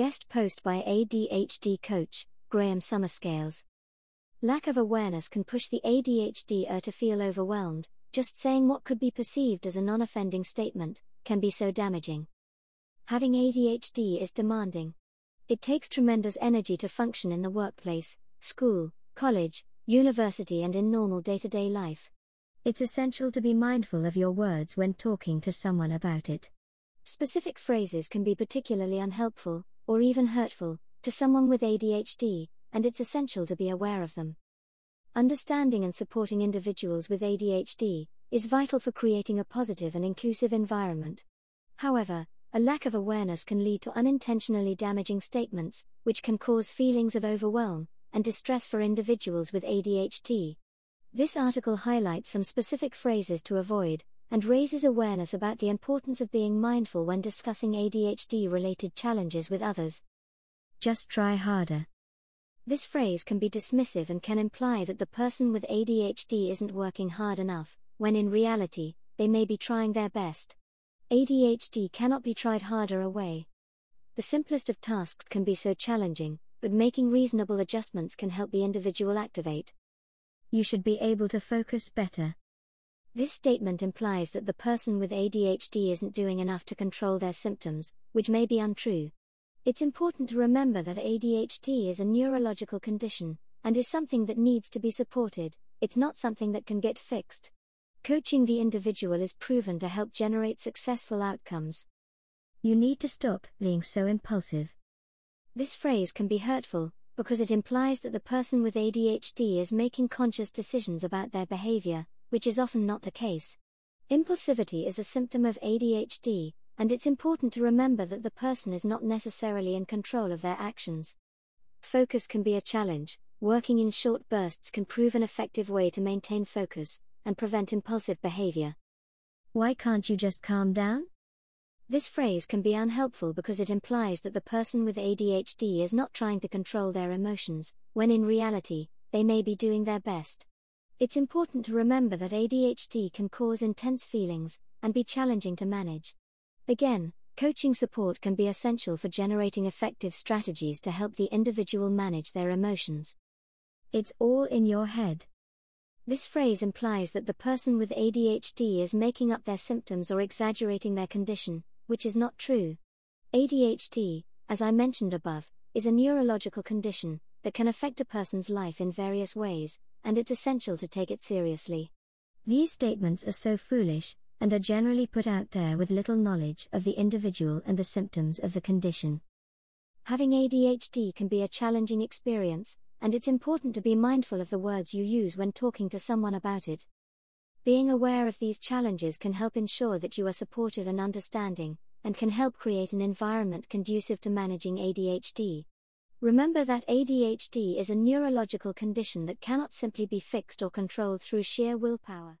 Guest post by ADHD coach, Graham Summerscales. Lack of awareness can push the ADHDer to feel overwhelmed, just saying what could be perceived as a non offending statement can be so damaging. Having ADHD is demanding. It takes tremendous energy to function in the workplace, school, college, university, and in normal day to day life. It's essential to be mindful of your words when talking to someone about it. Specific phrases can be particularly unhelpful, or even hurtful, to someone with ADHD, and it's essential to be aware of them. Understanding and supporting individuals with ADHD is vital for creating a positive and inclusive environment. However, a lack of awareness can lead to unintentionally damaging statements, which can cause feelings of overwhelm and distress for individuals with ADHD. This article highlights some specific phrases to avoid and raises awareness about the importance of being mindful when discussing ADHD related challenges with others. Just try harder. This phrase can be dismissive and can imply that the person with ADHD isn't working hard enough, when in reality, they may be trying their best. ADHD cannot be tried harder away. The simplest of tasks can be so challenging, but making reasonable adjustments can help the individual activate. You should be able to focus better. This statement implies that the person with ADHD isn't doing enough to control their symptoms, which may be untrue. It's important to remember that ADHD is a neurological condition, and is something that needs to be supported, it's not something that can get fixed. Coaching the individual is proven to help generate successful outcomes. You need to stop being so impulsive. This phrase can be hurtful, because it implies that the person with ADHD is making conscious decisions about their behavior, which is often not the case. Impulsivity is a symptom of ADHD, and it's important to remember that the person is not necessarily in control of their actions. Focus can be a challenge, working in short bursts can prove an effective way to maintain focus and prevent impulsive behavior. Why can't you just calm down? This phrase can be unhelpful because it implies that the person with ADHD is not trying to control their emotions, when in reality, they may be doing their best. It's important to remember that ADHD can cause intense feelings and be challenging to manage. Again, coaching support can be essential for generating effective strategies to help the individual manage their emotions. It's all in your head. This phrase implies that the person with ADHD is making up their symptoms or exaggerating their condition, which is not true. ADHD, as I mentioned above, is a neurological condition that can affect a person's life in various ways, and it's essential to take it seriously. These statements are so foolish, and are generally put out there with little knowledge of the individual and the symptoms of the condition. Having ADHD can be a challenging experience, and it's important to be mindful of the words you use when talking to someone about it. Being aware of these challenges can help ensure that you are supportive and understanding, and can help create an environment conducive to managing ADHD. Remember that ADHD is a neurological condition that cannot simply be fixed or controlled through sheer willpower.